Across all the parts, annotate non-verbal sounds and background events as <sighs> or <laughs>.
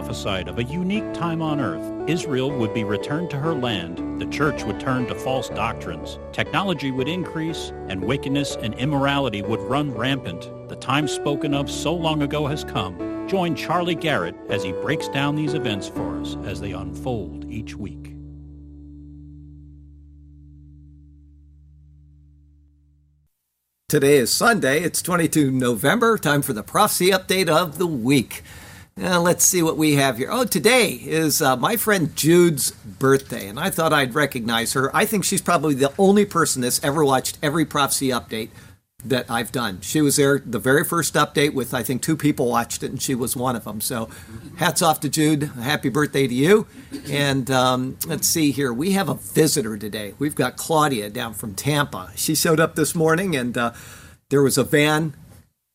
Prophesied of a unique time on earth. Israel would be returned to her land, the church would turn to false doctrines, technology would increase, and wickedness and immorality would run rampant. The time spoken of so long ago has come. Join Charlie Garrett as he breaks down these events for us as they unfold each week. Today is Sunday. It's 22 November. Time for the prophecy update of the week. Now, let's see what we have here. Oh, today is uh, my friend Jude's birthday, and I thought I'd recognize her. I think she's probably the only person that's ever watched every prophecy update that I've done. She was there the very first update with, I think, two people watched it, and she was one of them. So, hats off to Jude. Happy birthday to you. And um, let's see here. We have a visitor today. We've got Claudia down from Tampa. She showed up this morning, and uh, there was a van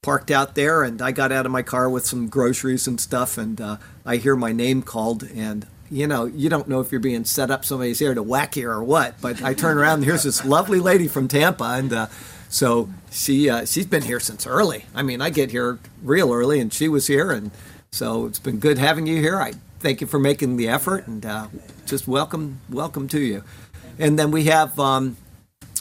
parked out there, and I got out of my car with some groceries and stuff, and uh, I hear my name called, and you know, you don't know if you're being set up, somebody's here to whack you or what. But I turn around, and here's this lovely lady from Tampa, and uh, so she uh, she's been here since early. I mean, I get here real early, and she was here, and so it's been good having you here. I thank you for making the effort, and uh, just welcome welcome to you. And then we have. Um,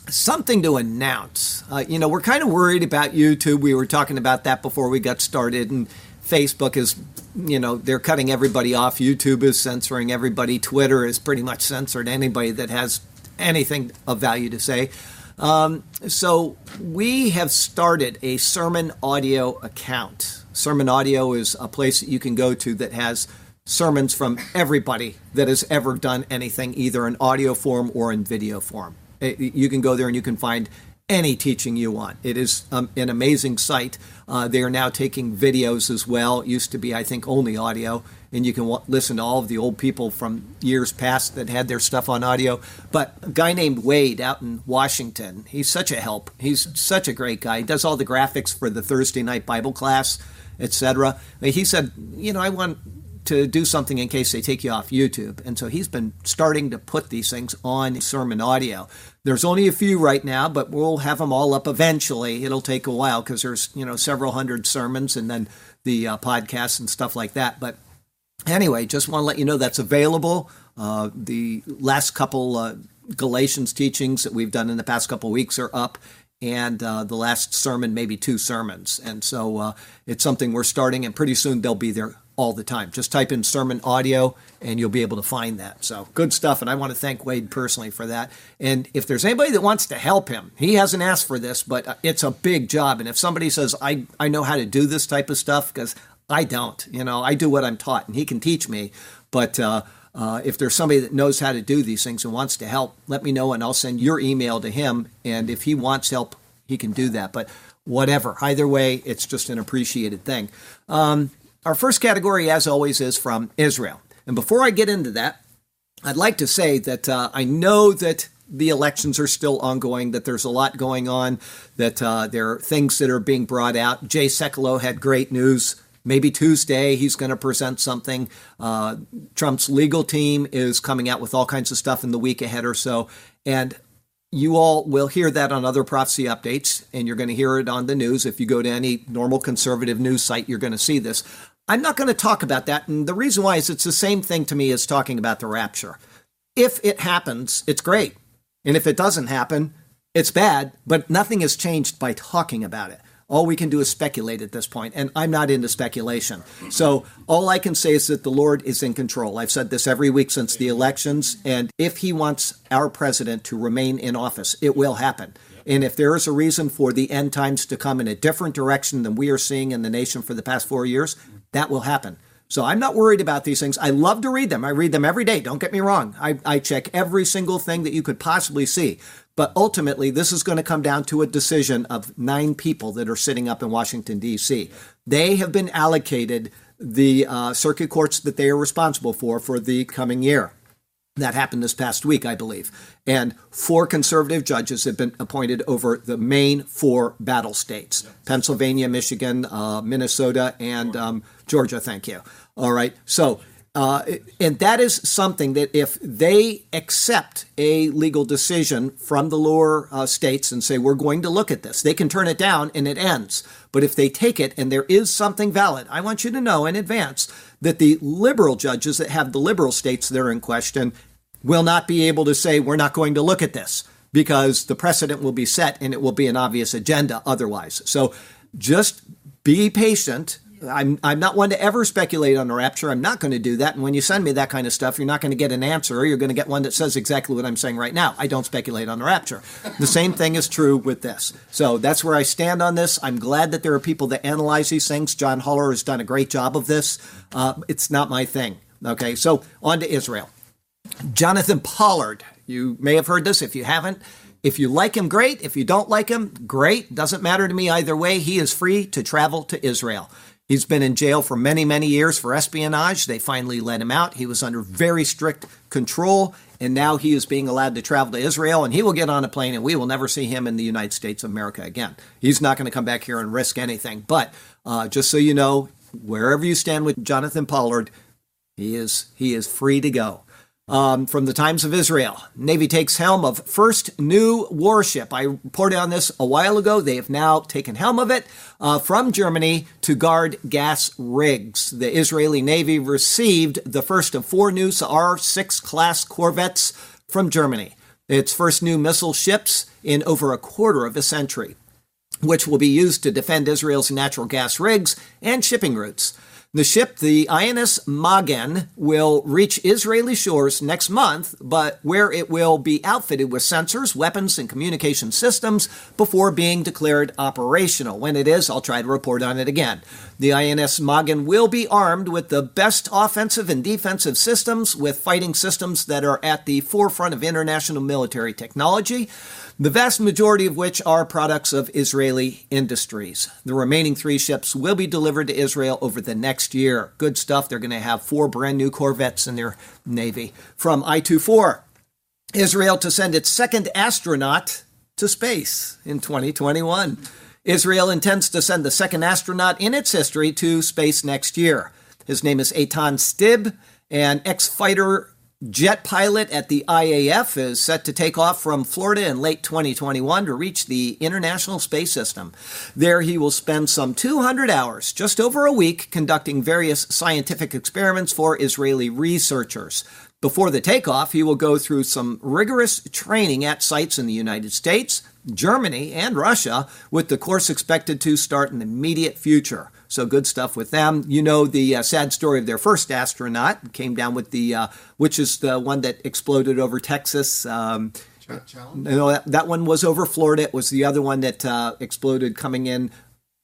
something to announce. Uh, you know, we're kind of worried about YouTube. We were talking about that before we got started, and Facebook is, you know, they're cutting everybody off. YouTube is censoring everybody. Twitter is pretty much censored anybody that has anything of value to say. Um, so we have started a sermon audio account. Sermon audio is a place that you can go to that has sermons from everybody that has ever done anything, either in audio form or in video form. Uh, you can go there and you can find any teaching you want. It is um, an amazing site. Uh, they are now taking videos as well. It used to be, I think, only audio, and you can w- listen to all of the old people from years past that had their stuff on audio. But a guy named Wade out in Washington, he's such a help. He's such a great guy. He does all the graphics for the Thursday night Bible class, etc. He said, you know, I want to do something in case they take you off YouTube. And so he's been starting to put these things on sermon audio. There's only a few right now, but we'll have them all up eventually. It'll take a while because there's, you know, several hundred sermons and then the uh, podcasts and stuff like that. But anyway, just want to let you know that's available. Uh, the last couple uh, Galatians teachings that we've done in the past couple weeks are up and uh, the last sermon, maybe two sermons. And so uh, it's something we're starting, and pretty soon they'll be there all the time. Just type in sermon audio and you'll be able to find that. So good stuff. And I want to thank Wade personally for that. And if there's anybody that wants to help him, he hasn't asked for this, but uh, it's a big job. And if somebody says, I, I know how to do this type of stuff, because I don't, you know, I do what I'm taught and he can teach me. But, uh, uh, if there's somebody that knows how to do these things and wants to help, let me know and I'll send your email to him. And if he wants help, he can do that. But whatever, either way, it's just an appreciated thing. Um, our first category, as always, is from Israel. And before I get into that, I'd like to say that uh, I know that the elections are still ongoing, that there's a lot going on, that uh, there are things that are being brought out. Jay Sekulow had great news. Maybe Tuesday he's going to present something. Uh, Trump's legal team is coming out with all kinds of stuff in the week ahead or so. And you all will hear that on other prophecy updates, and you're going to hear it on the news. If you go to any normal conservative news site, you're going to see this. I'm not going to talk about that. And the reason why is it's the same thing to me as talking about the rapture. If it happens, it's great. And if it doesn't happen, it's bad, but nothing has changed by talking about it. All we can do is speculate at this point, and I'm not into speculation. So all I can say is that the Lord is in control. I've said this every week since the elections, and if He wants our president to remain in office, it will happen. And if there is a reason for the end times to come in a different direction than we are seeing in the nation for the past four years, that will happen. So I'm not worried about these things. I love to read them. I read them every day. Don't get me wrong. I, I check every single thing that you could possibly see. But ultimately, this is going to come down to a decision of nine people that are sitting up in Washington, D.C. They have been allocated the uh, circuit courts that they are responsible for for the coming year. That happened this past week, I believe. And four conservative judges have been appointed over the main four battle states Pennsylvania, Michigan, uh, Minnesota, and um, Georgia. Thank you. All right. So, uh, and that is something that if they accept a legal decision from the lower uh, states and say, we're going to look at this, they can turn it down and it ends. But if they take it and there is something valid, I want you to know in advance that the liberal judges that have the liberal states that are in question will not be able to say, we're not going to look at this because the precedent will be set and it will be an obvious agenda otherwise. So just be patient I'm, I'm not one to ever speculate on the rapture. I'm not going to do that. And when you send me that kind of stuff, you're not going to get an answer. You're going to get one that says exactly what I'm saying right now. I don't speculate on the rapture. The same thing is true with this. So that's where I stand on this. I'm glad that there are people that analyze these things. John Haller has done a great job of this. Uh, it's not my thing. Okay, so on to Israel. Jonathan Pollard. You may have heard this. If you haven't, if you like him, great. If you don't like him, great. Doesn't matter to me either way. He is free to travel to Israel. He's been in jail for many, many years for espionage. They finally let him out. He was under very strict control, and now he is being allowed to travel to Israel, and he will get on a plane, and we will never see him in the United States of America again. He's not going to come back here and risk anything. But uh, just so you know, wherever you stand with Jonathan Pollard, he is he is free to go um, from the Times of Israel. Navy takes helm of first new warship. I reported on this a while ago. They have now taken helm of it uh, from Germany to guard gas rigs. The Israeli Navy received the first of four new Sa'ar 6 class corvettes from Germany. Its first new missile ships in over a quarter of a century, which will be used to defend Israel's natural gas rigs and shipping routes. The ship, the INS Magen, will reach Israeli shores next month, but where it will be outfitted with sensors, weapons, and communication systems before being declared operational. When it is, I'll try to report on it again. The INS Magen will be armed with the best offensive and defensive systems, with fighting systems that are at the forefront of international military technology the vast majority of which are products of Israeli industries. The remaining three ships will be delivered to Israel over the next year. Good stuff. They're going to have four brand new corvettes in their Navy. From I 24, Israel to send its second astronaut to space in 2021. Israel intends to send the second astronaut in its history to space next year. His name is Eitan Stib, an ex fighter jet pilot at the IAF is set to take off from Florida in late 2021 to reach the International Space System. There, he will spend some 200 hours, just over a week, conducting various scientific experiments for Israeli researchers. Before the takeoff, he will go through some rigorous training at sites in the United States, Germany, and Russia, with the course expected to start in the immediate future. So good stuff with them. You know the uh, sad story of their first astronaut came down with the, uh, which is the one that exploded over Texas. Um, no, that, that, one was over Florida. It was the other one that uh, exploded coming in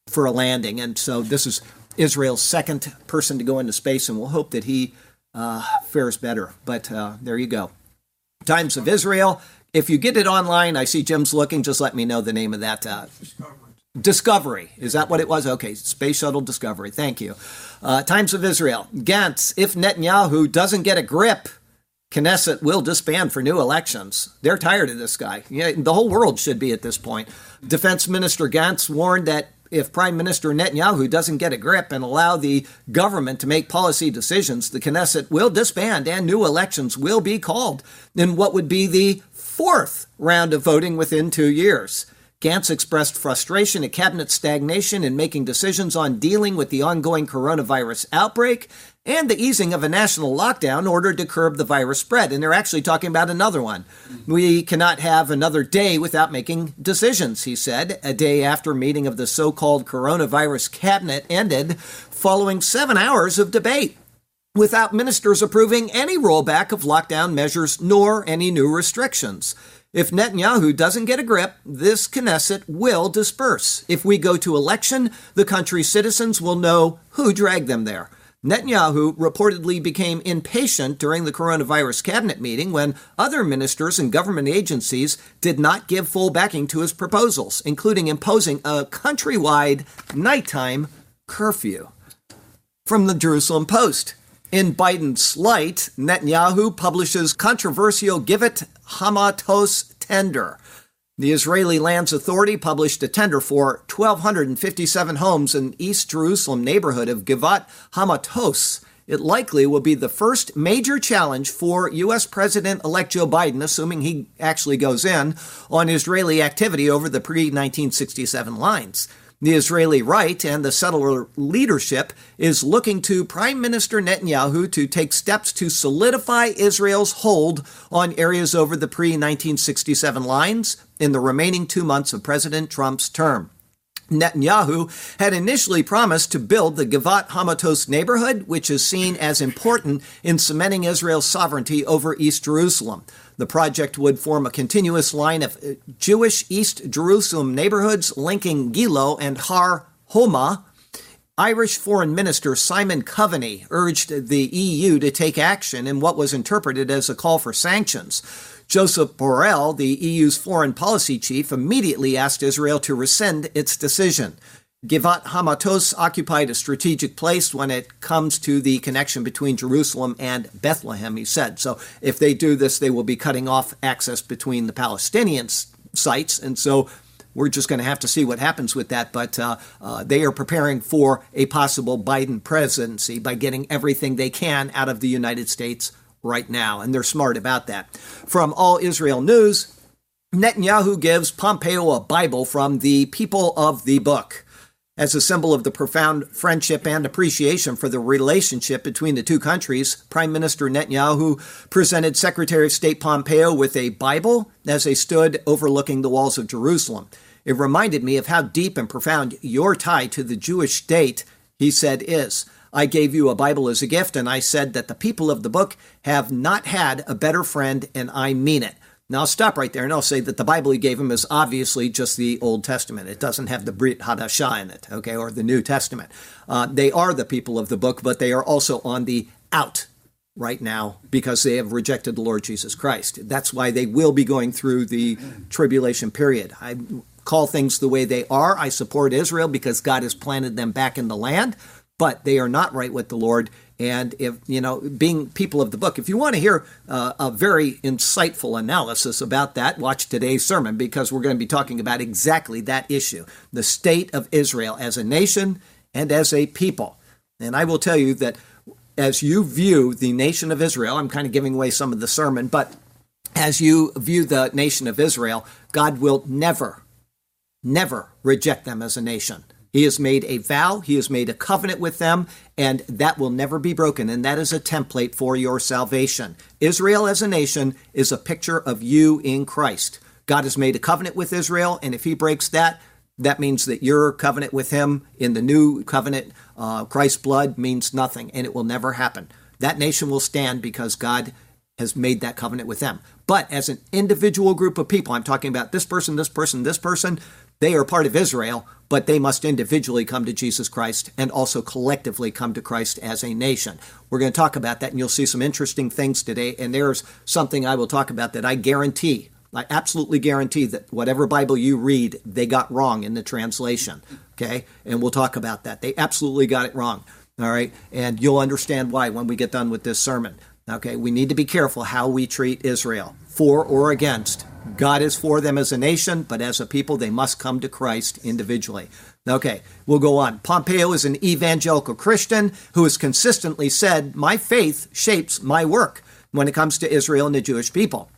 for a landing. And so this is Israel's second person to go into space, and we'll hope that he uh, fares better. But uh, there you go. Times of Israel. If you get it online, I see Jim's looking. Just let me know the name of that. Uh, Discovery. Is that what it was? Okay, Space Shuttle Discovery. Thank you. Uh, Times of Israel. Gantz, if Netanyahu doesn't get a grip, Knesset will disband for new elections. They're tired of this guy. Yeah, the whole world should be at this point. Defense Minister Gantz warned that if Prime Minister Netanyahu doesn't get a grip and allow the government to make policy decisions, the Knesset will disband and new elections will be called in what would be the fourth round of voting within two years. Gantz expressed frustration at cabinet stagnation in making decisions on dealing with the ongoing coronavirus outbreak and the easing of a national lockdown ordered to curb the virus spread. And they're actually talking about another one. We cannot have another day without making decisions, he said, a day after meeting of the so called coronavirus cabinet ended following seven hours of debate without ministers approving any rollback of lockdown measures nor any new restrictions. If Netanyahu doesn't get a grip, this Knesset will disperse. If we go to election, the country's citizens will know who dragged them there. Netanyahu reportedly became impatient during the coronavirus cabinet meeting when other ministers and government agencies did not give full backing to his proposals, including imposing a countrywide nighttime curfew. From the Jerusalem Post. In Biden's light, Netanyahu publishes controversial Givat Hamatos tender. The Israeli Lands Authority published a tender for 1,257 homes in East Jerusalem neighborhood of Givat Hamatos. It likely will be the first major challenge for U.S. President elect Joe Biden, assuming he actually goes in, on Israeli activity over the pre 1967 lines. The Israeli right and the settler leadership is looking to Prime Minister Netanyahu to take steps to solidify Israel's hold on areas over the pre 1967 lines in the remaining two months of President Trump's term. Netanyahu had initially promised to build the Givat Hamatos neighborhood, which is seen as important in cementing Israel's sovereignty over East Jerusalem. The project would form a continuous line of uh, Jewish East Jerusalem neighborhoods linking Gilo and Har Homa. Irish Foreign Minister Simon Coveney urged the EU to take action in what was interpreted as a call for sanctions. Joseph Borrell, the EU's foreign policy chief, immediately asked Israel to rescind its decision. Givat Hamatos occupied a strategic place when it comes to the connection between Jerusalem and Bethlehem, he said. So if they do this, they will be cutting off access between the Palestinian sites. And so we're just going to have to see what happens with that. But uh, uh, they are preparing for a possible Biden presidency by getting everything they can out of the United States right now. And they're smart about that. From All Israel News, Netanyahu gives Pompeo a Bible from the people of the book as a symbol of the profound friendship and appreciation for the relationship between the two countries, Prime Minister Netanyahu presented Secretary of State Pompeo with a Bible as they stood overlooking the walls of Jerusalem. It reminded me of how deep and profound your tie to the Jewish state, he said, is. I gave you a Bible as a gift, and I said that the people of the book have not had a better friend, and I mean it. Now I'll stop right there and I'll say that the Bible he gave him is obviously just the Old Testament. It doesn't have the Brit Hadashah in it, okay, or the New Testament. Uh, they are the people of the book, but they are also on the out right now because they have rejected the Lord Jesus Christ. That's why they will be going through the tribulation period. I call things the way they are. I support Israel because God has planted them back in the land, but they are not right with the Lord and if, you know, being people of the book, if you want to hear uh, a very insightful analysis about that, watch today's sermon because we're going to be talking about exactly that issue the state of Israel as a nation and as a people. And I will tell you that as you view the nation of Israel, I'm kind of giving away some of the sermon, but as you view the nation of Israel, God will never, never reject them as a nation. He has made a vow, he has made a covenant with them, and that will never be broken. And that is a template for your salvation. Israel as a nation is a picture of you in Christ. God has made a covenant with Israel, and if he breaks that, that means that your covenant with him in the new covenant, uh, Christ's blood, means nothing, and it will never happen. That nation will stand because God has made that covenant with them. But as an individual group of people, I'm talking about this person, this person, this person, they are part of Israel, but they must individually come to Jesus Christ and also collectively come to Christ as a nation. We're going to talk about that, and you'll see some interesting things today. And there's something I will talk about that I guarantee, I absolutely guarantee that whatever Bible you read, they got wrong in the translation. Okay? And we'll talk about that. They absolutely got it wrong. All right? And you'll understand why when we get done with this sermon. Okay? We need to be careful how we treat Israel, for or against. God is for them as a nation, but as a people, they must come to Christ individually. Okay, we'll go on. Pompeo is an evangelical Christian who has consistently said, My faith shapes my work when it comes to Israel and the Jewish people.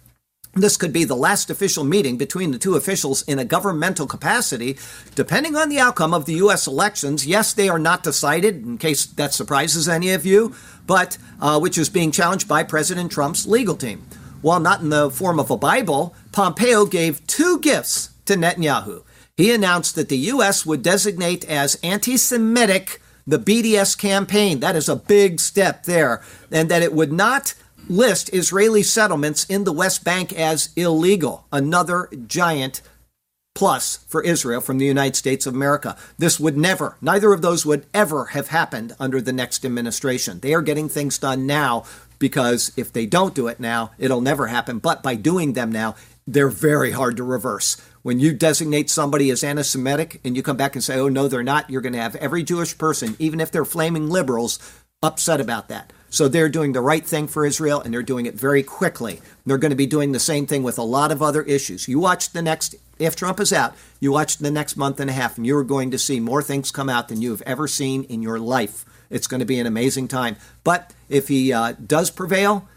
This could be the last official meeting between the two officials in a governmental capacity, depending on the outcome of the U.S. elections. Yes, they are not decided, in case that surprises any of you, but uh, which is being challenged by President Trump's legal team. While not in the form of a Bible, Pompeo gave two gifts to Netanyahu. He announced that the U.S. would designate as anti Semitic the BDS campaign. That is a big step there. And that it would not list Israeli settlements in the West Bank as illegal. Another giant plus for Israel from the United States of America. This would never, neither of those would ever have happened under the next administration. They are getting things done now because if they don't do it now, it'll never happen. But by doing them now, they're very hard to reverse. When you designate somebody as anti Semitic and you come back and say, oh, no, they're not, you're going to have every Jewish person, even if they're flaming liberals, upset about that. So they're doing the right thing for Israel and they're doing it very quickly. They're going to be doing the same thing with a lot of other issues. You watch the next, if Trump is out, you watch the next month and a half and you're going to see more things come out than you have ever seen in your life it's going to be an amazing time. But if he uh, does prevail,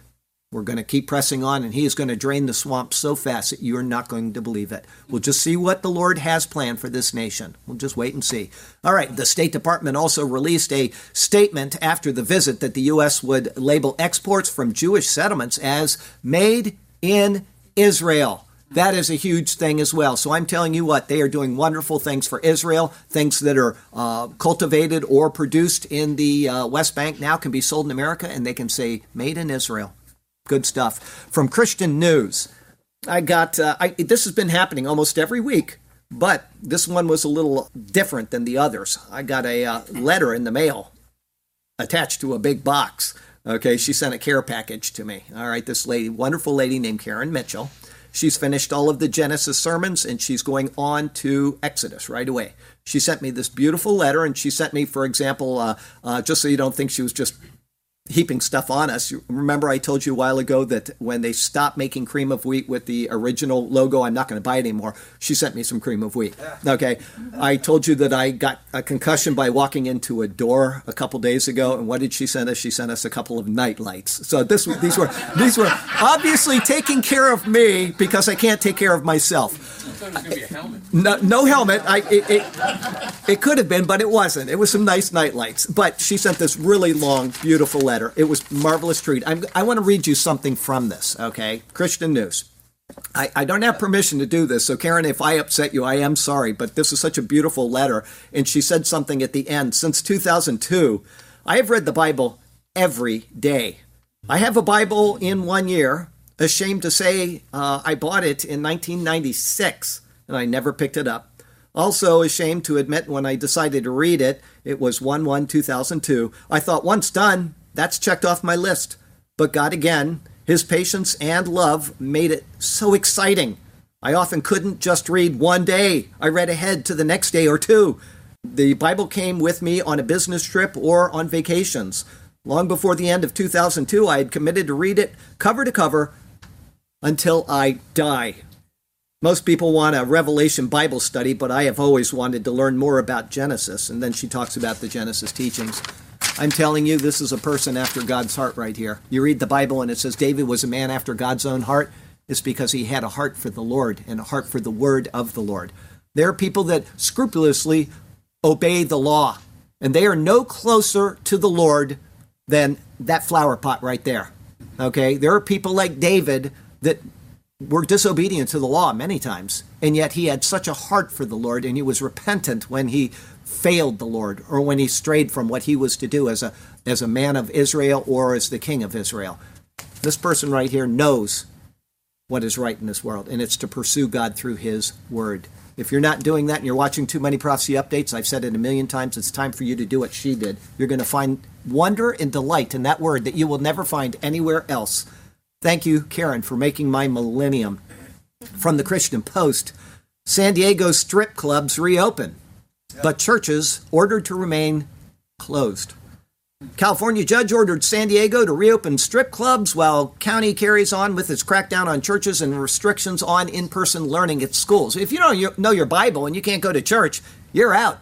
We're going to keep pressing on, and He is going to drain the swamp so fast that you're not going to believe it. We'll just see what the Lord has planned for this nation. We'll just wait and see. All right, the State Department also released a statement after the visit that the U.S. would label exports from Jewish settlements as made in Israel. That is a huge thing as well. So I'm telling you what, they are doing wonderful things for Israel. Things that are uh, cultivated or produced in the uh, West Bank now can be sold in America, and they can say made in Israel. Good stuff. From Christian News, I got uh, I, this has been happening almost every week, but this one was a little different than the others. I got a uh, letter in the mail attached to a big box. Okay, she sent a care package to me. All right, this lady, wonderful lady named Karen Mitchell She's finished all of the Genesis sermons and she's going on to Exodus right away. She sent me this beautiful letter and she sent me, for example, uh, uh, just so you don't think she was just heaping stuff on us. Remember, I told you a while ago that when they stopped making cream of wheat with the original logo, I'm not going to buy it anymore. She sent me some cream of wheat. Okay. I told you that I got a concussion by walking into a door a couple days ago, and what did she send us? She sent us a couple of night lights. So this, these were these were obviously taking care of me because I can't take care of myself. No, no helmet. I, it, it, it could have been, but it wasn't. It was some nice night lights. But she sent this really long, beautiful letter letter. It was marvelous treat. I'm, i want to read you something from this, okay? Christian News. I, I, don't have permission to do this, so Karen, if I upset you, I am sorry, but this is such a beautiful letter. And she said something at the end. Since 2002, I have read the Bible every day. I have a Bible in one year. Ashamed to say, uh, I bought it in 1996 and I never picked it up. Also, ashamed to admit when I decided to read it, it was 1 1 2002. I thought, once done, that's checked off my list. But God, again, His patience and love made it so exciting. I often couldn't just read one day, I read ahead to the next day or two. The Bible came with me on a business trip or on vacations. Long before the end of 2002, I had committed to read it cover to cover until I die. Most people want a Revelation Bible study, but I have always wanted to learn more about Genesis. And then she talks about the Genesis teachings. I'm telling you, this is a person after God's heart right here. You read the Bible and it says David was a man after God's own heart. It's because he had a heart for the Lord and a heart for the word of the Lord. There are people that scrupulously obey the law, and they are no closer to the Lord than that flower pot right there. Okay? There are people like David that were disobedient to the law many times, and yet he had such a heart for the Lord, and he was repentant when he failed the Lord or when he strayed from what he was to do as a as a man of Israel or as the king of Israel. This person right here knows what is right in this world, and it's to pursue God through his word. If you're not doing that and you're watching too many prophecy updates, I've said it a million times, it's time for you to do what she did. You're going to find wonder and delight in that word that you will never find anywhere else. Thank you, Karen, for making my millennium. From the Christian Post, San Diego strip clubs reopen but churches ordered to remain closed. California judge ordered San Diego to reopen strip clubs while county carries on with its crackdown on churches and restrictions on in-person learning at schools. If you don't know your Bible and you can't go to church, you're out.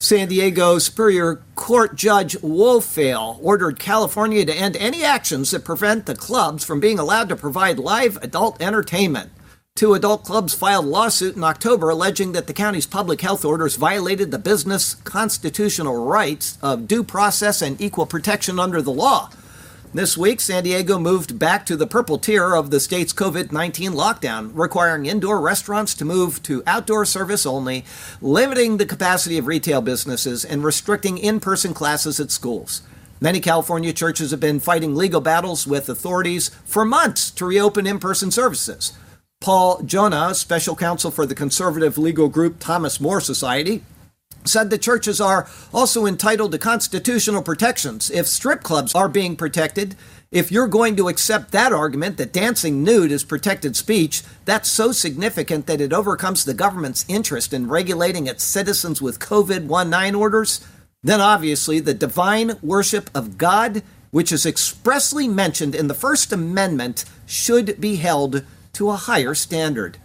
San Diego Superior Court Judge Wohlfeil ordered California to end any actions that prevent the clubs from being allowed to provide live adult entertainment. Two adult clubs filed lawsuit in October alleging that the county's public health orders violated the business constitutional rights of due process and equal protection under the law. This week, San Diego moved back to the purple tier of the state's COVID 19 lockdown, requiring indoor restaurants to move to outdoor service only, limiting the capacity of retail businesses, and restricting in person classes at schools. Many California churches have been fighting legal battles with authorities for months to reopen in person services. Paul Jonna, special counsel for the conservative legal group Thomas More Society, said the churches are also entitled to constitutional protections. If strip clubs are being protected, if you're going to accept that argument that dancing nude is protected speech, that's so significant that it overcomes the government's interest in regulating its citizens with COVID 19 orders, then obviously the divine worship of God, which is expressly mentioned in the First Amendment, should be held to a higher standard.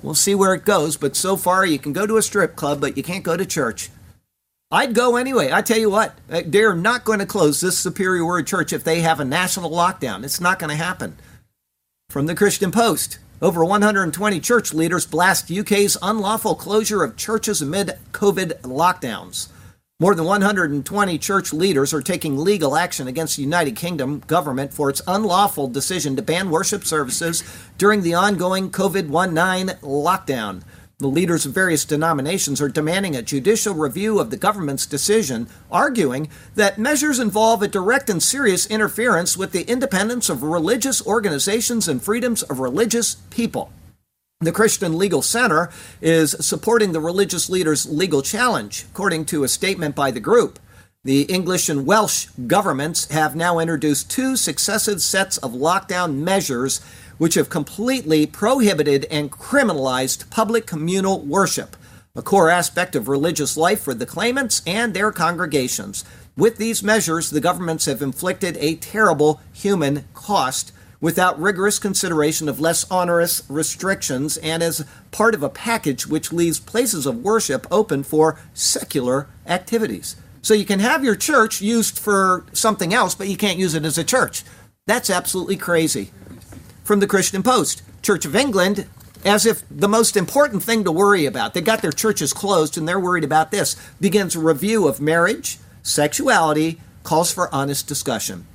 We'll see where it goes, but so far you can go to a strip club, but you can't go to church. I'd go anyway. I tell you what, uh, they're not going to close this Superior Word Church if they have a national lockdown. It's not going to happen. From the Christian Post, over 120 church leaders blast UK's unlawful closure of churches amid COVID lockdowns. More than 120 church leaders are taking legal action against the United Kingdom government for its unlawful decision to ban worship services during the ongoing COVID 19 lockdown. The leaders of various denominations are demanding a judicial review of the government's decision, arguing that measures involve a direct and serious interference with the independence of religious organizations and freedoms of religious people. The Christian Legal Center is supporting the religious leaders' legal challenge, according to a statement by the group. The English and Welsh governments have now introduced two successive sets of lockdown measures which have completely prohibited and criminalized public communal worship, a core aspect of religious life for the claimants and their congregations. With these measures, the governments have inflicted a terrible human cost without rigorous consideration of less onerous restrictions and as part of a package which leaves places of worship open for secular activities. So you can have your church used for something else, but you can't use it as a church. That's absolutely crazy. From the Christian Post Church of England, as if the most important thing to worry about, they got their churches closed and they're worried about this, begins a review of marriage, sexuality, calls for honest discussion.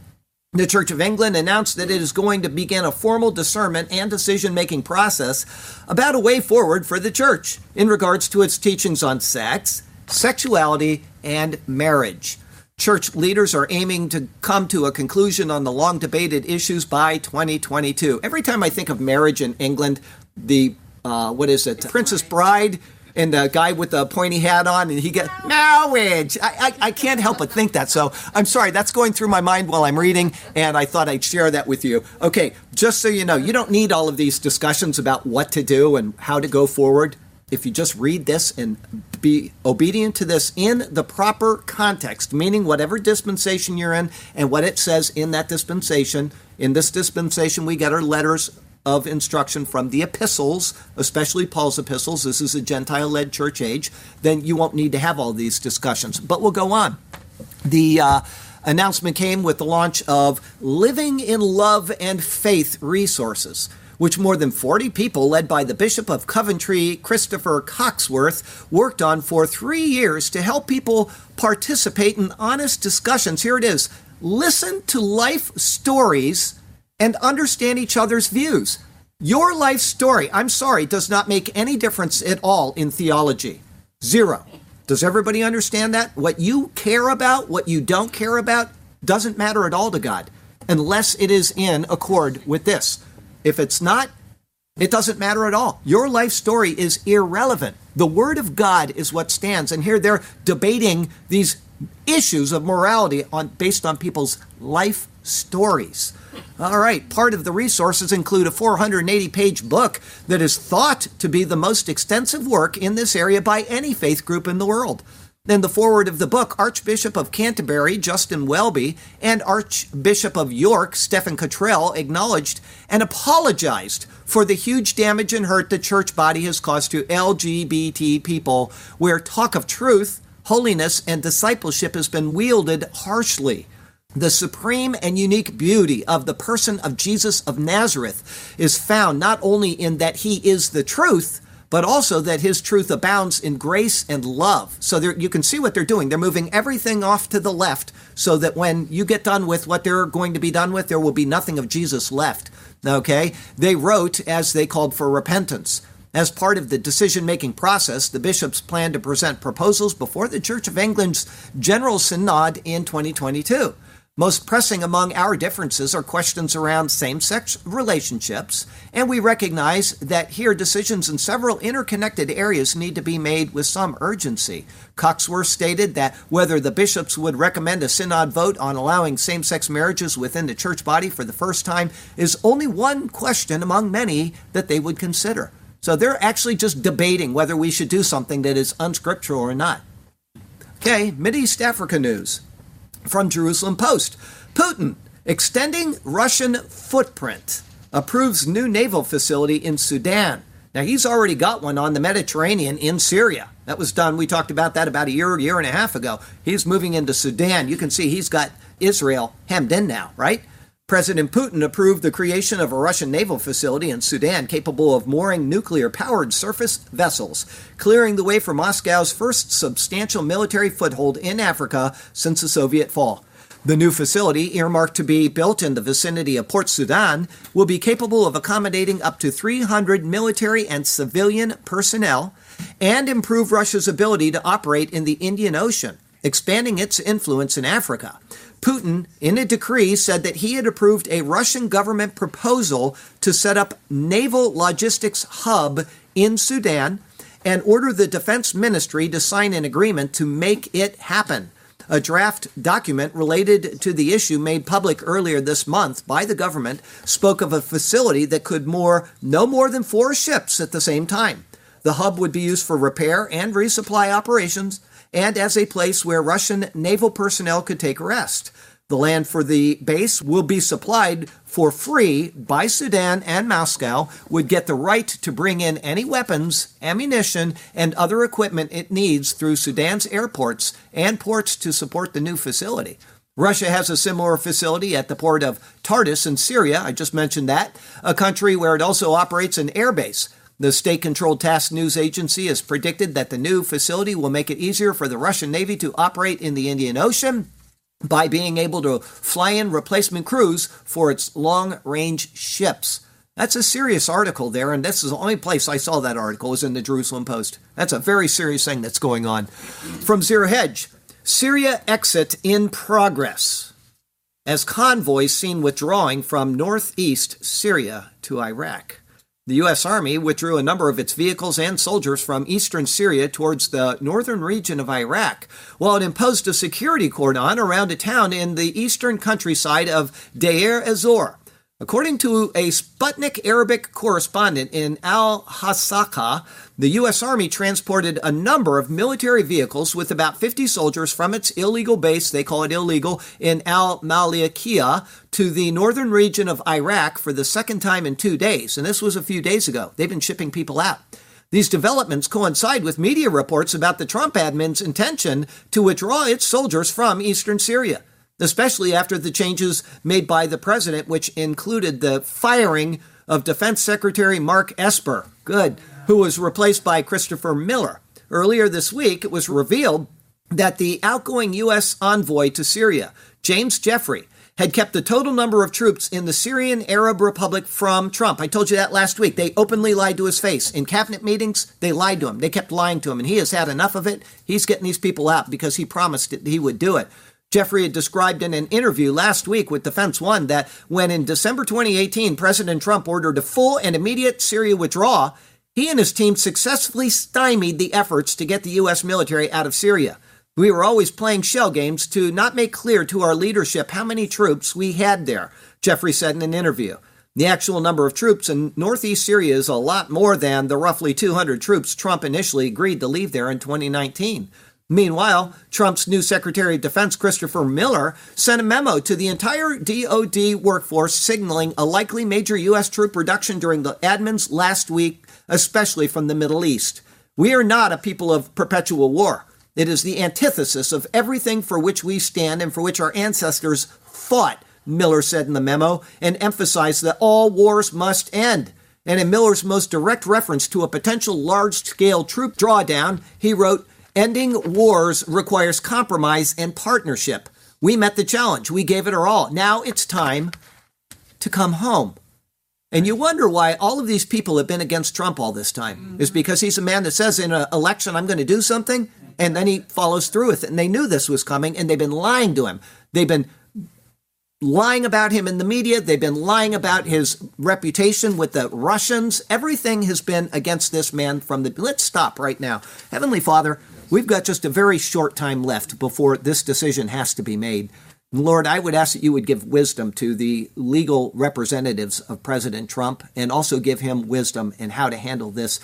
The Church of England announced that it is going to begin a formal discernment and decision making process about a way forward for the church in regards to its teachings on sex, sexuality, and marriage. Church leaders are aiming to come to a conclusion on the long debated issues by 2022. Every time I think of marriage in England, the uh, what is it, Princess Bride and the guy with the pointy hat on, and he gets marriage. I, I, I, can't help but think that. So I'm sorry, that's going through my mind while I'm reading, and I thought I'd share that with you. Okay, just so you know, you don't need all of these discussions about what to do and how to go forward. If you just read this and be obedient to this in the proper context, meaning whatever dispensation you're in and what it says in that dispensation, in this dispensation, we get our letters of instruction from the epistles, especially Paul's epistles, this is a Gentile led church age, then you won't need to have all these discussions. But we'll go on. The uh, announcement came with the launch of Living in Love and Faith resources which more than 40 people, led by the Bishop of Coventry, Christopher Cocksworth, worked on for three years to help people participate in honest discussions. Here it is listen to life stories and understand each other's views. Your life story, I'm sorry, does not make any difference at all in theology. Zero. Does everybody understand that? What you care about, what you don't care about, doesn't matter at all to God unless it is in accord with this. If it's not, it doesn't matter at all. Your life story is irrelevant. The Word of God is what stands. And here they're debating these issues of morality on, based on people's life stories. All right, part of the resources include a 480 page book that is thought to be the most extensive work in this area by any faith group in the world. In the foreword of the book, Archbishop of Canterbury, Justin Welby, and Archbishop of York, Stephen Cottrell, acknowledged and apologized for the huge damage and hurt the church body has caused to LGBT people, where talk of truth, holiness, and discipleship has been wielded harshly. The supreme and unique beauty of the person of Jesus of Nazareth is found not only in that he is the truth, but also that his truth abounds in grace and love. So there, you can see what they're doing. They're moving everything off to the left so that when you get done with what they're going to be done with, there will be nothing of Jesus left. Okay? They wrote as they called for repentance. As part of the decision making process, the bishops plan to present proposals before the Church of England's General Synod in 2022. Most pressing among our differences are questions around same sex relationships, and we recognize that here decisions in several interconnected areas need to be made with some urgency. Cocksworth stated that whether the bishops would recommend a synod vote on allowing same sex marriages within the church body for the first time is only one question among many that they would consider. So they're actually just debating whether we should do something that is unscriptural or not. Okay, East Africa news from Jerusalem Post. Putin extending Russian footprint approves new naval facility in Sudan. Now, he's already got one on the Mediterranean in Syria. That was done. We talked about that about a year, year and a half ago. He's moving into Sudan. You can see he's got Israel hemmed in now, right? President Putin approved the creation of a Russian naval facility in Sudan capable of mooring nuclear powered surface vessels, clearing the way for Moscow's first substantial military foothold in Africa since the Soviet fall. The new facility, earmarked to be built in the vicinity of Port Sudan, will be capable of accommodating up to 300 military and civilian personnel and improve Russia's ability to operate in the Indian Ocean, expanding its influence in Africa. Putin, in a decree, said that he had approved a Russian government proposal to set up naval logistics hub in Sudan and order the defense ministry to sign an agreement to make it happen. A draft document related to the issue made public earlier this month by the government spoke of a facility that could moor no more than four ships at the same time. The hub would be used for repair and resupply operations and as a place where Russian naval personnel could take rest. The land for the base will be supplied for free by Sudan, and Moscow would get the right to bring in any weapons, ammunition, and other equipment it needs through Sudan's airports and ports to support the new facility. Russia has a similar facility at the port of Tartus in Syria. I just mentioned that, a country where it also operates an airbase. The state controlled TASS news agency has predicted that the new facility will make it easier for the Russian Navy to operate in the Indian Ocean by being able to fly in replacement crews for its long range ships. That's a serious article there, and this is the only place I saw that article was in the Jerusalem Post. That's a very serious thing that's going on. From Zero Hedge, Syria exit in progress as convoys seen withdrawing from northeast Syria to Iraq. The U.S. Army withdrew a number of its vehicles and soldiers from eastern Syria towards the northern region of Iraq, while it imposed a security cordon around a town in the eastern countryside of Deir ez-Zor. According to a Sputnik Arabic correspondent in Al Hasaka, the U.S. Army transported a number of military vehicles with about 50 soldiers from its illegal base, they call it illegal, in Al Malikiya to the northern region of Iraq for the second time in two days. And this was a few days ago. They've been shipping people out. These developments coincide with media reports about the Trump admin's intention to withdraw its soldiers from eastern Syria especially after the changes made by the president, which included the firing of Defense Secretary Mark Esper, good, who was replaced by Christopher Miller. Earlier this week, it was revealed that the outgoing U.S. envoy to Syria, James Jeffrey, had kept the total number of troops in the Syrian Arab Republic from Trump. I told you that last week. They openly lied to his face. In cabinet meetings, they lied to him. They kept lying to him, and he has had enough of it. He's getting these people out because he promised that he would do it. Jeffrey had described in an interview last week with Defense One that when in December 2018 President Trump ordered a full and immediate Syria withdrawal, he and his team successfully stymied the efforts to get the U.S. military out of Syria. We were always playing shell games to not make clear to our leadership how many troops we had there, Jeffrey said in an interview. The actual number of troops in northeast Syria is a lot more than the roughly 200 troops Trump initially agreed to leave there in 2019. Meanwhile, Trump's new Secretary of Defense, Christopher Miller, sent a memo to the entire DoD workforce signaling a likely major U.S. troop reduction during the admin's last week, especially from the Middle East. We are not a people of perpetual war. It is the antithesis of everything for which we stand and for which our ancestors fought, Miller said in the memo, and emphasized that all wars must end. And in Miller's most direct reference to a potential large scale troop drawdown, he wrote, Ending wars requires compromise and partnership. We met the challenge. We gave it our all. Now it's time to come home. And you wonder why all of these people have been against Trump all this time. Mm-hmm. Is because he's a man that says in an election, I'm going to do something, and then he follows through with it. And they knew this was coming, and they've been lying to him. They've been lying about him in the media. They've been lying about his reputation with the Russians. Everything has been against this man from the. Let's stop right now. Heavenly Father, We've got just a very short time left before this decision has to be made. Lord, I would ask that you would give wisdom to the legal representatives of President Trump and also give him wisdom in how to handle this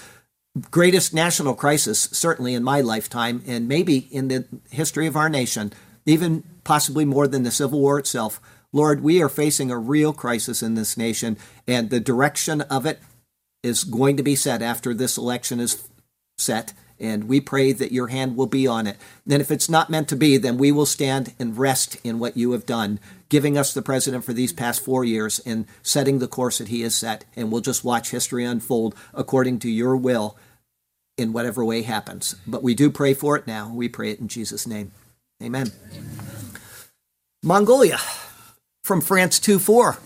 greatest national crisis, certainly in my lifetime, and maybe in the history of our nation, even possibly more than the Civil War itself. Lord, we are facing a real crisis in this nation, and the direction of it is going to be set after this election is set. And we pray that your hand will be on it. Then, if it's not meant to be, then we will stand and rest in what you have done, giving us the president for these past four years and setting the course that he has set. And we'll just watch history unfold according to your will in whatever way happens. But we do pray for it now. We pray it in Jesus' name. Amen. Mongolia from France 2 4.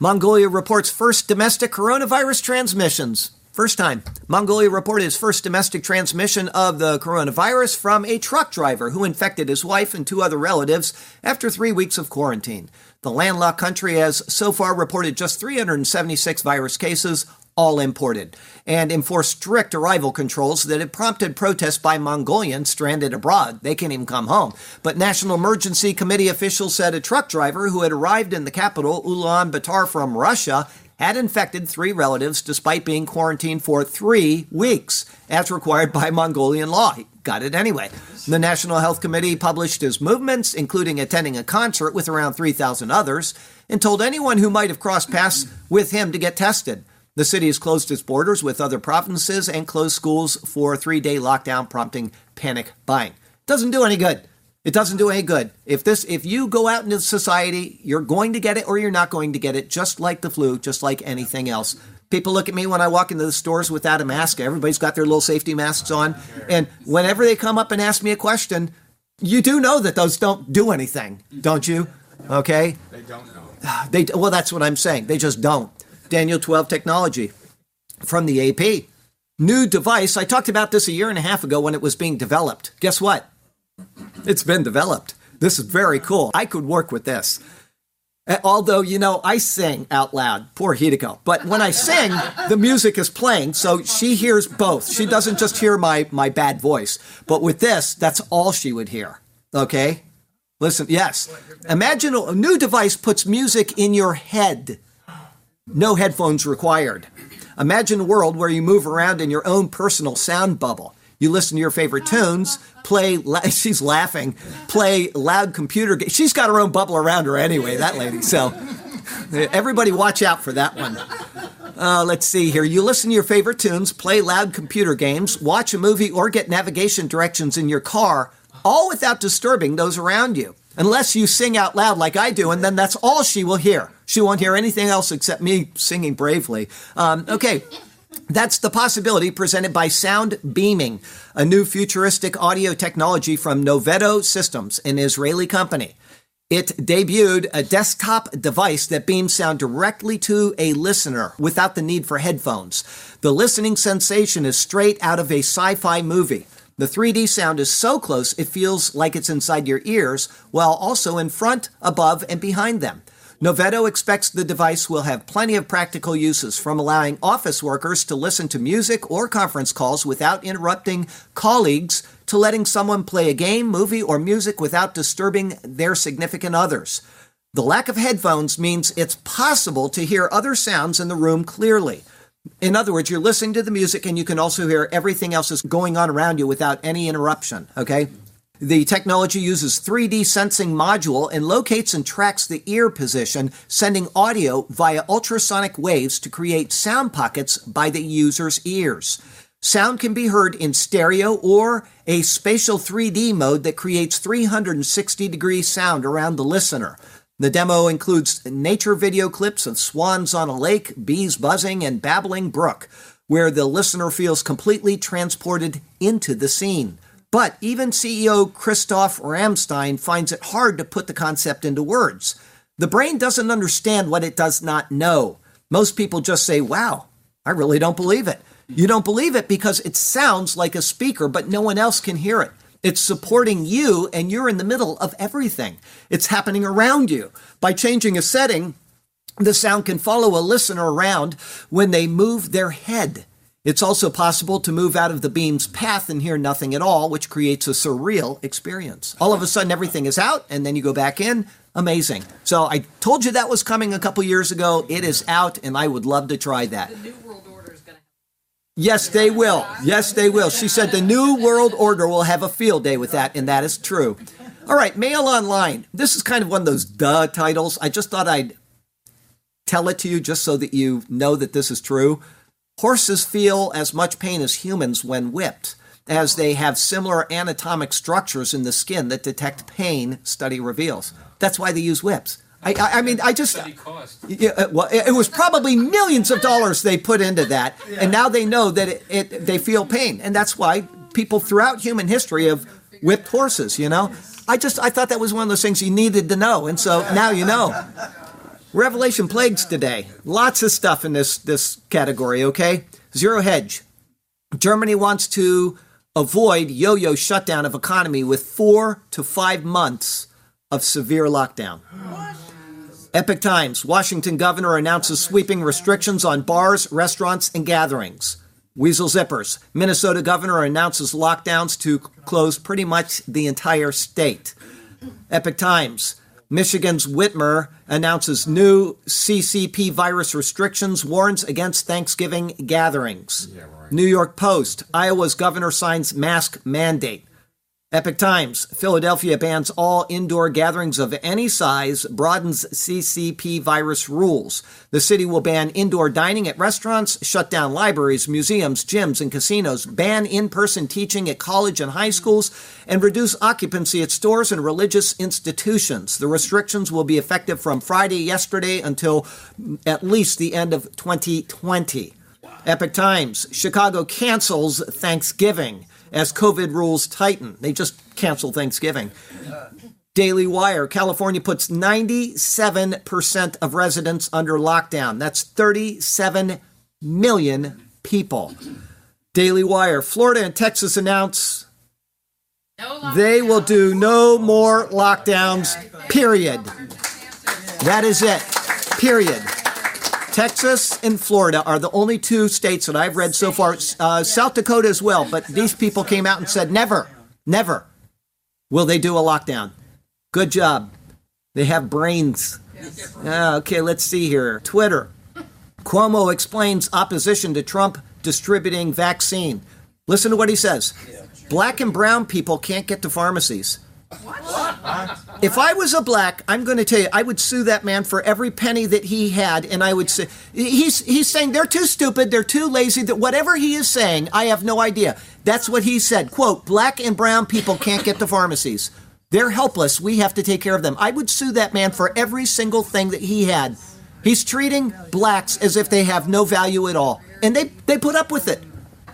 Mongolia reports first domestic coronavirus transmissions. First time, Mongolia reported its first domestic transmission of the coronavirus from a truck driver who infected his wife and two other relatives after three weeks of quarantine. The landlocked country has so far reported just 376 virus cases, all imported, and enforced strict arrival controls that have prompted protests by Mongolians stranded abroad. They can't even come home. But National Emergency Committee officials said a truck driver who had arrived in the capital, Ulaanbaatar, from Russia, had infected three relatives despite being quarantined for three weeks, as required by Mongolian law. He got it anyway. The National Health Committee published his movements, including attending a concert with around 3,000 others, and told anyone who might have crossed paths with him to get tested. The city has closed its borders with other provinces and closed schools for a three day lockdown, prompting panic buying. Doesn't do any good. It doesn't do any good. If this if you go out into society, you're going to get it or you're not going to get it, just like the flu, just like anything else. People look at me when I walk into the stores without a mask. Everybody's got their little safety masks on. And whenever they come up and ask me a question, you do know that those don't do anything, don't you? Okay? They don't know. <sighs> They well that's what I'm saying. They just don't. Daniel 12 Technology from the AP. New device. I talked about this a year and a half ago when it was being developed. Guess what? It's been developed. This is very cool. I could work with this. Although, you know, I sing out loud. Poor Hideko. But when I sing, the music is playing, so she hears both. She doesn't just hear my, my bad voice. But with this, that's all she would hear. Okay? Listen, yes. Imagine a new device puts music in your head. No headphones required. Imagine a world where you move around in your own personal sound bubble. You listen to your favorite tunes, play, <laughs> she's laughing, play loud computer games. She's got her own bubble around her anyway, that lady. So everybody watch out for that one. Uh, let's see here. You listen to your favorite tunes, play loud computer games, watch a movie, or get navigation directions in your car, all without disturbing those around you. Unless you sing out loud like I do, and then that's all she will hear. She won't hear anything else except me singing bravely. Um, okay. That's the possibility presented by Sound Beaming, a new futuristic audio technology from Noveto Systems, an Israeli company. It debuted a desktop device that beams sound directly to a listener without the need for headphones. The listening sensation is straight out of a sci fi movie. The 3D sound is so close it feels like it's inside your ears, while also in front, above, and behind them. Noveto expects the device will have plenty of practical uses, from allowing office workers to listen to music or conference calls without interrupting colleagues, to letting someone play a game, movie, or music without disturbing their significant others. The lack of headphones means it's possible to hear other sounds in the room clearly. In other words, you're listening to the music and you can also hear everything else that's going on around you without any interruption, okay? The technology uses 3D sensing module and locates and tracks the ear position, sending audio via ultrasonic waves to create sound pockets by the user's ears. Sound can be heard in stereo or a spatial 3D mode that creates 360 degree sound around the listener. The demo includes nature video clips of swans on a lake, bees buzzing, and babbling brook, where the listener feels completely transported into the scene. But even CEO Christophe Ramstein finds it hard to put the concept into words. The brain doesn't understand what it does not know. Most people just say, wow, I really don't believe it. You don't believe it because it sounds like a speaker, but no one else can hear it. It's supporting you, and you're in the middle of everything. It's happening around you. By changing a setting, the sound can follow a listener around when they move their head. It's also possible to move out of the beam's path and hear nothing at all, which creates a surreal experience. All of a sudden, everything is out, and then you go back in. Amazing. So I told you that was coming a couple years ago. It is out, and I would love to try that. The New World Order is going to Yes, they will. Yes, they will. She said the New World Order will have a field day with that, and that is true. All right, Mail Online. This is kind of one of those duh titles. I just thought I'd tell it to you just so that you know that this is true. Horses feel as much pain as humans when whipped, as they have similar anatomic structures in the skin that detect pain, study reveals. That's why they use whips. I, I, I mean, I just. Yeah, uh, well, it, it was probably millions of dollars they put into that, and now they know that it, it they feel pain, and that's why people throughout human history have whipped horses. You know, I just I thought that was one of those things you needed to know, and so now you know. Revelation plagues today. Lots of stuff in this this category, okay? Zero hedge. Germany wants to avoid yo-yo shutdown of economy with 4 to 5 months of severe lockdown. Epoch Times. Washington governor announces sweeping restrictions on bars, restaurants, and gatherings. Weasel Zippers. Minnesota governor announces lockdowns to close pretty much the entire state. Epoch Times. Michigan's Whitmer announces new CCP virus restrictions, warns against Thanksgiving gatherings. Yeah, right. New York Post, Iowa's governor signs mask mandate. Epoch Times, Philadelphia bans all indoor gatherings of any size, broadens CCP virus rules. The city will ban indoor dining at restaurants, shut down libraries, museums, gyms, and casinos, ban in person teaching at college and high schools, and reduce occupancy at stores and religious institutions. The restrictions will be effective from Friday yesterday until at least the end of 2020. Epoch Times, Chicago cancels Thanksgiving as COVID rules tighten. They just canceled Thanksgiving. Daily Wire California puts 97% of residents under lockdown. That's 37 million people. Daily Wire Florida and Texas announce they will do no more lockdowns, period. That is it, period. Texas and Florida are the only two states that I've read so far. Uh, South Dakota as well, but these people came out and said never, never will they do a lockdown. Good job. They have brains. Uh, okay, let's see here. Twitter. Cuomo explains opposition to Trump distributing vaccine. Listen to what he says. Black and brown people can't get to pharmacies. If I was a black, I'm going to tell you, I would sue that man for every penny that he had, and I would say he's he's saying they're too stupid, they're too lazy. That whatever he is saying, I have no idea. That's what he said. "Quote: Black and brown people can't get to pharmacies. They're helpless. We have to take care of them." I would sue that man for every single thing that he had. He's treating blacks as if they have no value at all, and they they put up with it.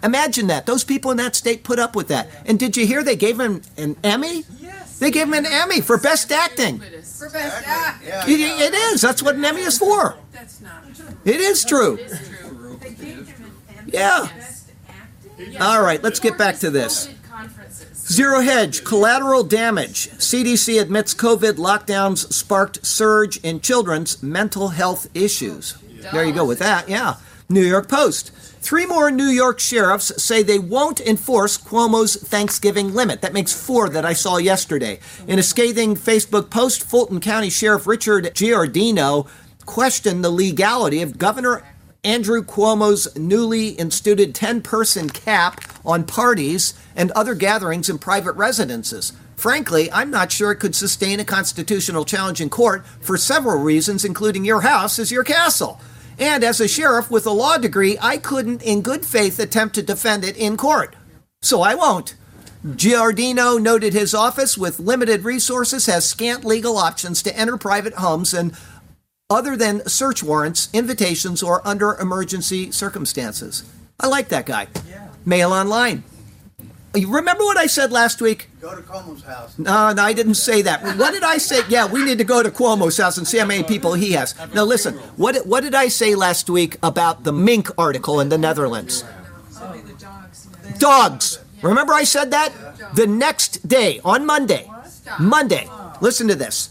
Imagine that. Those people in that state put up with that. And did you hear they gave him an Emmy? They gave him an Emmy for best acting. For best acting. yeah, It is. That's what an Emmy is for. That's not true. It is true. It is true. Yeah. All right, let's get back to this. Zero hedge, collateral damage. CDC admits COVID lockdowns sparked surge in children's mental health issues. There you go with that, yeah. New York Post. Three more New York sheriffs say they won't enforce Cuomo's Thanksgiving limit. That makes four that I saw yesterday. In a scathing Facebook post, Fulton County Sheriff Richard Giardino questioned the legality of Governor Andrew Cuomo's newly instituted 10 person cap on parties and other gatherings in private residences. Frankly, I'm not sure it could sustain a constitutional challenge in court for several reasons, including your house is your castle. And as a sheriff with a law degree, I couldn't, in good faith, attempt to defend it in court. So I won't. Giardino noted his office, with limited resources, has scant legal options to enter private homes and other than search warrants, invitations, or under emergency circumstances. I like that guy. Yeah. Mail online. You remember what I said last week? Go to Cuomo's house. No, no, I didn't say that. What did I say? Yeah, we need to go to Cuomo's house and see how many people he has. Now, listen, what, what did I say last week about the mink article in the Netherlands? Dogs. Remember I said that? The next day, on Monday, Monday, listen to this.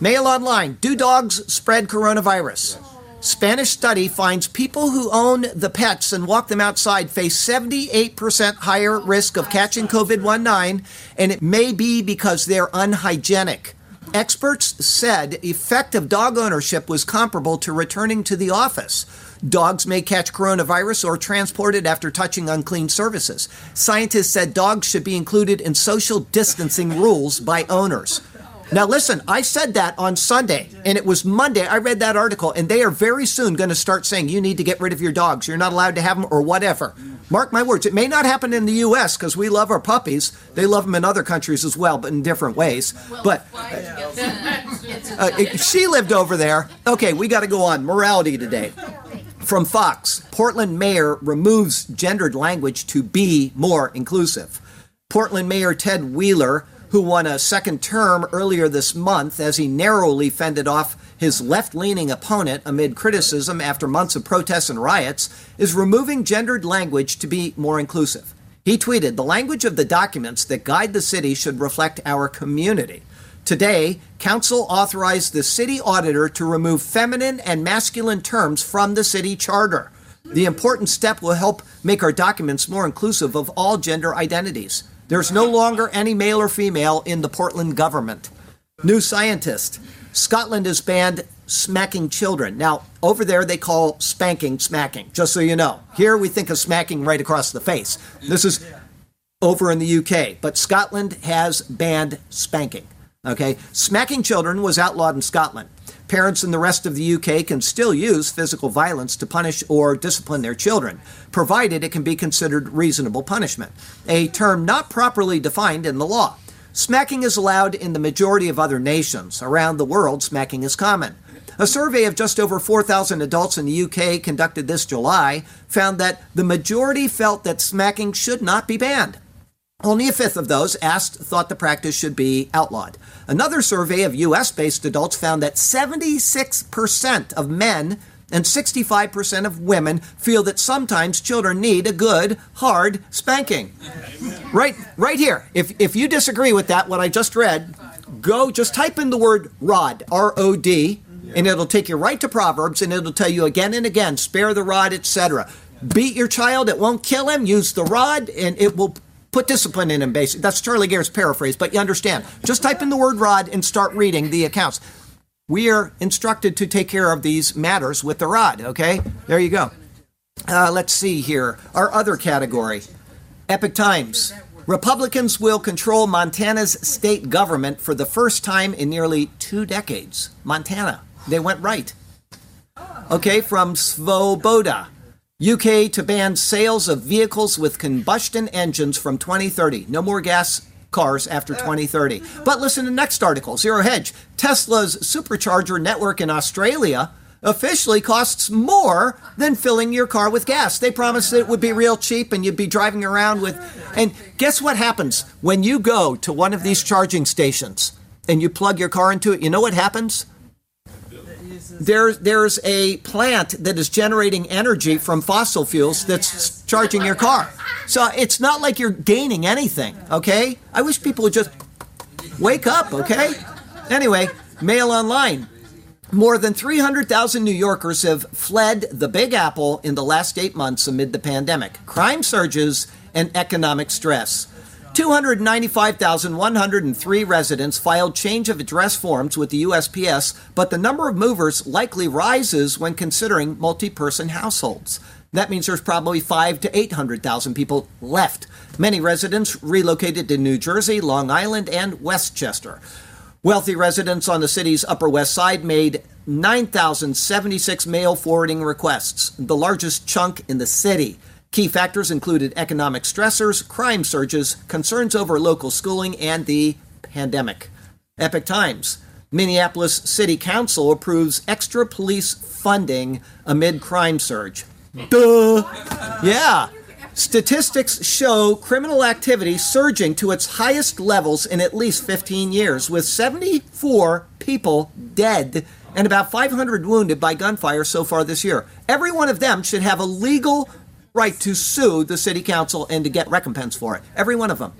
Mail online. Do dogs spread coronavirus? Spanish study finds people who own the pets and walk them outside face 78% higher risk of catching COVID 19, and it may be because they're unhygienic. Experts said effective dog ownership was comparable to returning to the office. Dogs may catch coronavirus or transport it after touching unclean surfaces. Scientists said dogs should be included in social distancing rules by owners. Now, listen, I said that on Sunday, and it was Monday. I read that article, and they are very soon going to start saying you need to get rid of your dogs. You're not allowed to have them, or whatever. Mark my words. It may not happen in the U.S. because we love our puppies. They love them in other countries as well, but in different ways. but uh, she lived over there. Okay, we got to go on. Morality today. From Fox, Portland mayor removes gendered language to be more inclusive. Portland Mayor Ted Wheeler who won a second term earlier this month as he narrowly fended off his left leaning opponent amid criticism after months of protests and riots, is removing gendered language to be more inclusive. He tweeted, The language of the documents that guide the city should reflect our community. Today, Council authorized the city auditor to remove feminine and masculine terms from the city charter. The important step will help make our documents more inclusive of all gender identities. There's no longer any male or female in the Portland government. New scientist. Scotland has banned smacking children. Now, over there they call spanking smacking, just so you know. Here we think of smacking right across the face. This is over in the UK, but Scotland has banned spanking. Okay? Smacking children was outlawed in Scotland. Parents in the rest of the UK can still use physical violence to punish or discipline their children, provided it can be considered reasonable punishment, a term not properly defined in the law. Smacking is allowed in the majority of other nations. Around the world, smacking is common. A survey of just over 4,000 adults in the UK conducted this July found that the majority felt that smacking should not be banned. Only a fifth of those asked thought the practice should be outlawed. Another survey of US based adults found that 76% of men and 65% of women feel that sometimes children need a good, hard spanking. Right, right here. If, if you disagree with that, what I just read, go just type in the word rod, R O D, and it'll take you right to Proverbs and it'll tell you again and again spare the rod, etc. Beat your child, it won't kill him. Use the rod, and it will put discipline in him, basically. That's Charlie Gare's paraphrase, but you understand. Just type in the word rod and start reading the accounts. We are instructed to take care of these matters with the rod, okay? There you go. Uh, let's see here. Our other category Epoch Times. Republicans will control Montana's state government for the first time in nearly two decades. Montana. They went right. Okay, from Svoboda. UK to ban sales of vehicles with combustion engines from 2030. No more gas cars after 2030. But listen to the next article Zero Hedge. Tesla's supercharger network in Australia officially costs more than filling your car with gas. They promised it would be real cheap and you'd be driving around with. And guess what happens when you go to one of these charging stations and you plug your car into it? You know what happens? There, there's a plant that is generating energy from fossil fuels that's charging your car. So it's not like you're gaining anything, okay? I wish people would just wake up, okay? Anyway, Mail Online. More than 300,000 New Yorkers have fled the Big Apple in the last eight months amid the pandemic, crime surges, and economic stress. 295,103 residents filed change of address forms with the USPS, but the number of movers likely rises when considering multi person households. That means there's probably five to 800,000 people left. Many residents relocated to New Jersey, Long Island, and Westchester. Wealthy residents on the city's Upper West Side made 9,076 mail forwarding requests, the largest chunk in the city. Key factors included economic stressors, crime surges, concerns over local schooling, and the pandemic. Epoch Times. Minneapolis City Council approves extra police funding amid crime surge. Duh! Yeah. Statistics show criminal activity surging to its highest levels in at least 15 years, with 74 people dead and about 500 wounded by gunfire so far this year. Every one of them should have a legal right to sue the city council and to get recompense for it. Every one of them.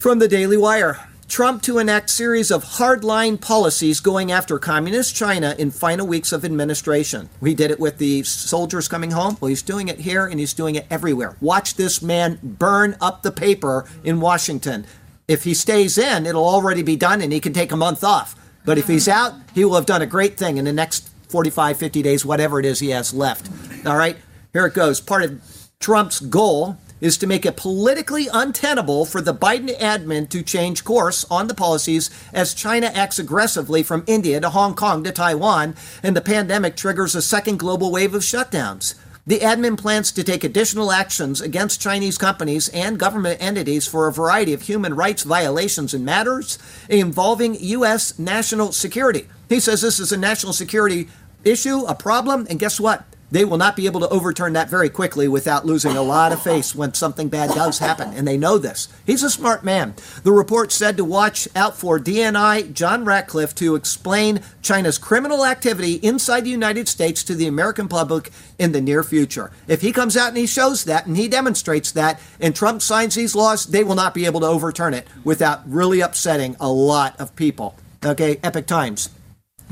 From the Daily Wire. Trump to enact series of hardline policies going after communist China in final weeks of administration. We did it with the soldiers coming home. Well, he's doing it here and he's doing it everywhere. Watch this man burn up the paper in Washington. If he stays in, it'll already be done and he can take a month off. But if he's out, he will have done a great thing in the next 45, 50 days, whatever it is he has left. All right? Here it goes. Part of Trump's goal is to make it politically untenable for the Biden admin to change course on the policies as China acts aggressively from India to Hong Kong to Taiwan, and the pandemic triggers a second global wave of shutdowns. The admin plans to take additional actions against Chinese companies and government entities for a variety of human rights violations and matters involving U.S. national security. He says this is a national security issue, a problem, and guess what? They will not be able to overturn that very quickly without losing a lot of face when something bad does happen. And they know this. He's a smart man. The report said to watch out for DNI John Ratcliffe to explain China's criminal activity inside the United States to the American public in the near future. If he comes out and he shows that and he demonstrates that and Trump signs these laws, they will not be able to overturn it without really upsetting a lot of people. Okay, Epoch Times.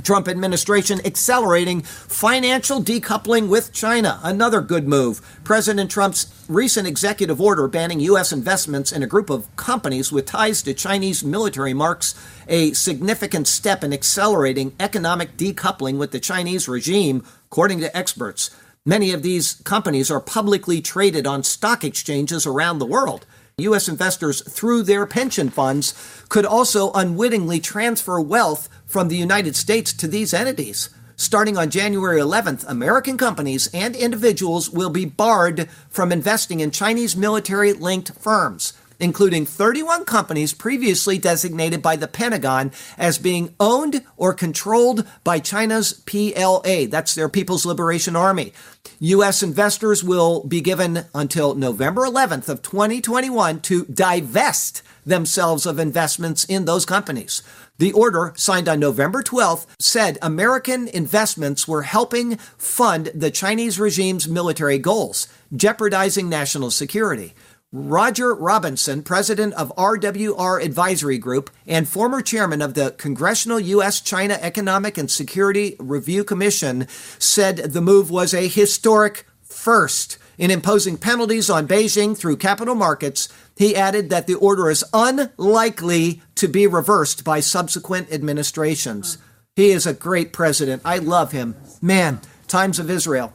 Trump administration accelerating financial decoupling with China. Another good move. President Trump's recent executive order banning U.S. investments in a group of companies with ties to Chinese military marks a significant step in accelerating economic decoupling with the Chinese regime, according to experts. Many of these companies are publicly traded on stock exchanges around the world. U.S. investors, through their pension funds, could also unwittingly transfer wealth from the United States to these entities. Starting on January 11th, American companies and individuals will be barred from investing in Chinese military linked firms including 31 companies previously designated by the Pentagon as being owned or controlled by China's PLA. That's their People's Liberation Army. U.S. investors will be given until November 11th of 2021 to divest themselves of investments in those companies. The order, signed on November 12th, said American investments were helping fund the Chinese regime's military goals, jeopardizing national security. Roger Robinson, president of RWR Advisory Group and former chairman of the Congressional U.S. China Economic and Security Review Commission, said the move was a historic first in imposing penalties on Beijing through capital markets. He added that the order is unlikely to be reversed by subsequent administrations. He is a great president. I love him. Man, times of Israel.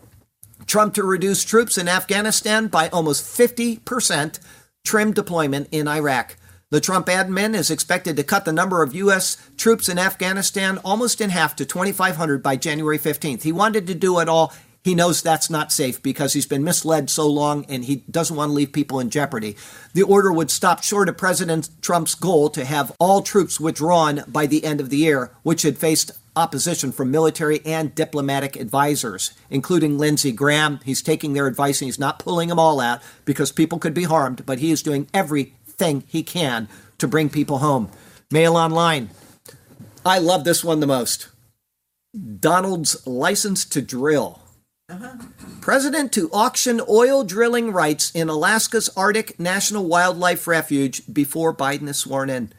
Trump to reduce troops in Afghanistan by almost 50%, trim deployment in Iraq. The Trump admin is expected to cut the number of U.S. troops in Afghanistan almost in half to 2,500 by January 15th. He wanted to do it all. He knows that's not safe because he's been misled so long and he doesn't want to leave people in jeopardy. The order would stop short of President Trump's goal to have all troops withdrawn by the end of the year, which had faced opposition from military and diplomatic advisors, including Lindsey Graham. He's taking their advice and he's not pulling them all out because people could be harmed, but he is doing everything he can to bring people home. Mail online. I love this one the most. Donald's license to drill. Uh-huh. President to auction oil drilling rights in Alaska's Arctic National Wildlife Refuge before Biden is sworn in.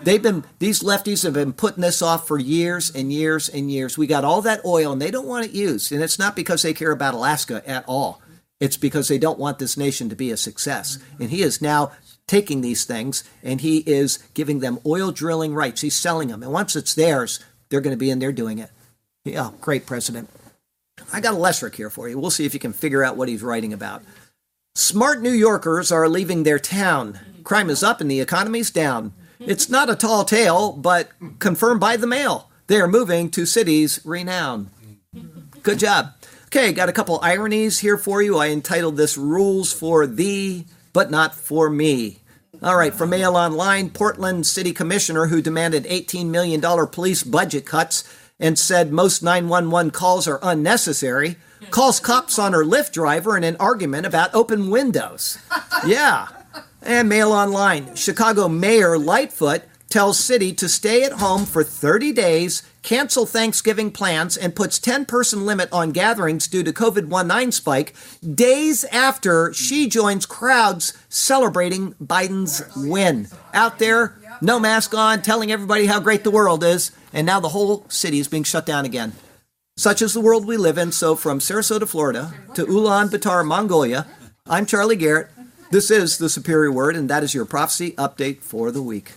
They've been these lefties have been putting this off for years and years and years. We got all that oil and they don't want it used, and it's not because they care about Alaska at all. It's because they don't want this nation to be a success. And he is now taking these things and he is giving them oil drilling rights. He's selling them, and once it's theirs, they're going to be in there doing it. Yeah, great president. I got a Lesserick here for you. We'll see if you can figure out what he's writing about. Smart New Yorkers are leaving their town. Crime is up and the economy's down. It's not a tall tale, but confirmed by the mail. They are moving to cities renowned. Good job. Okay, got a couple ironies here for you. I entitled this Rules for Thee, but Not for Me. All right, from Mail Online, Portland City Commissioner who demanded $18 million police budget cuts and said most 911 calls are unnecessary, calls cops on her Lyft driver in an argument about open windows. Yeah. And Mail Online. Chicago Mayor Lightfoot tells city to stay at home for 30 days, cancel Thanksgiving plans, and puts 10 person limit on gatherings due to COVID 19 spike days after she joins crowds celebrating Biden's win. Out there, no mask on, telling everybody how great the world is, and now the whole city is being shut down again. Such is the world we live in. So, from Sarasota, Florida to Ulaanbaatar, Mongolia, I'm Charlie Garrett. This is the Superior Word, and that is your prophecy update for the week.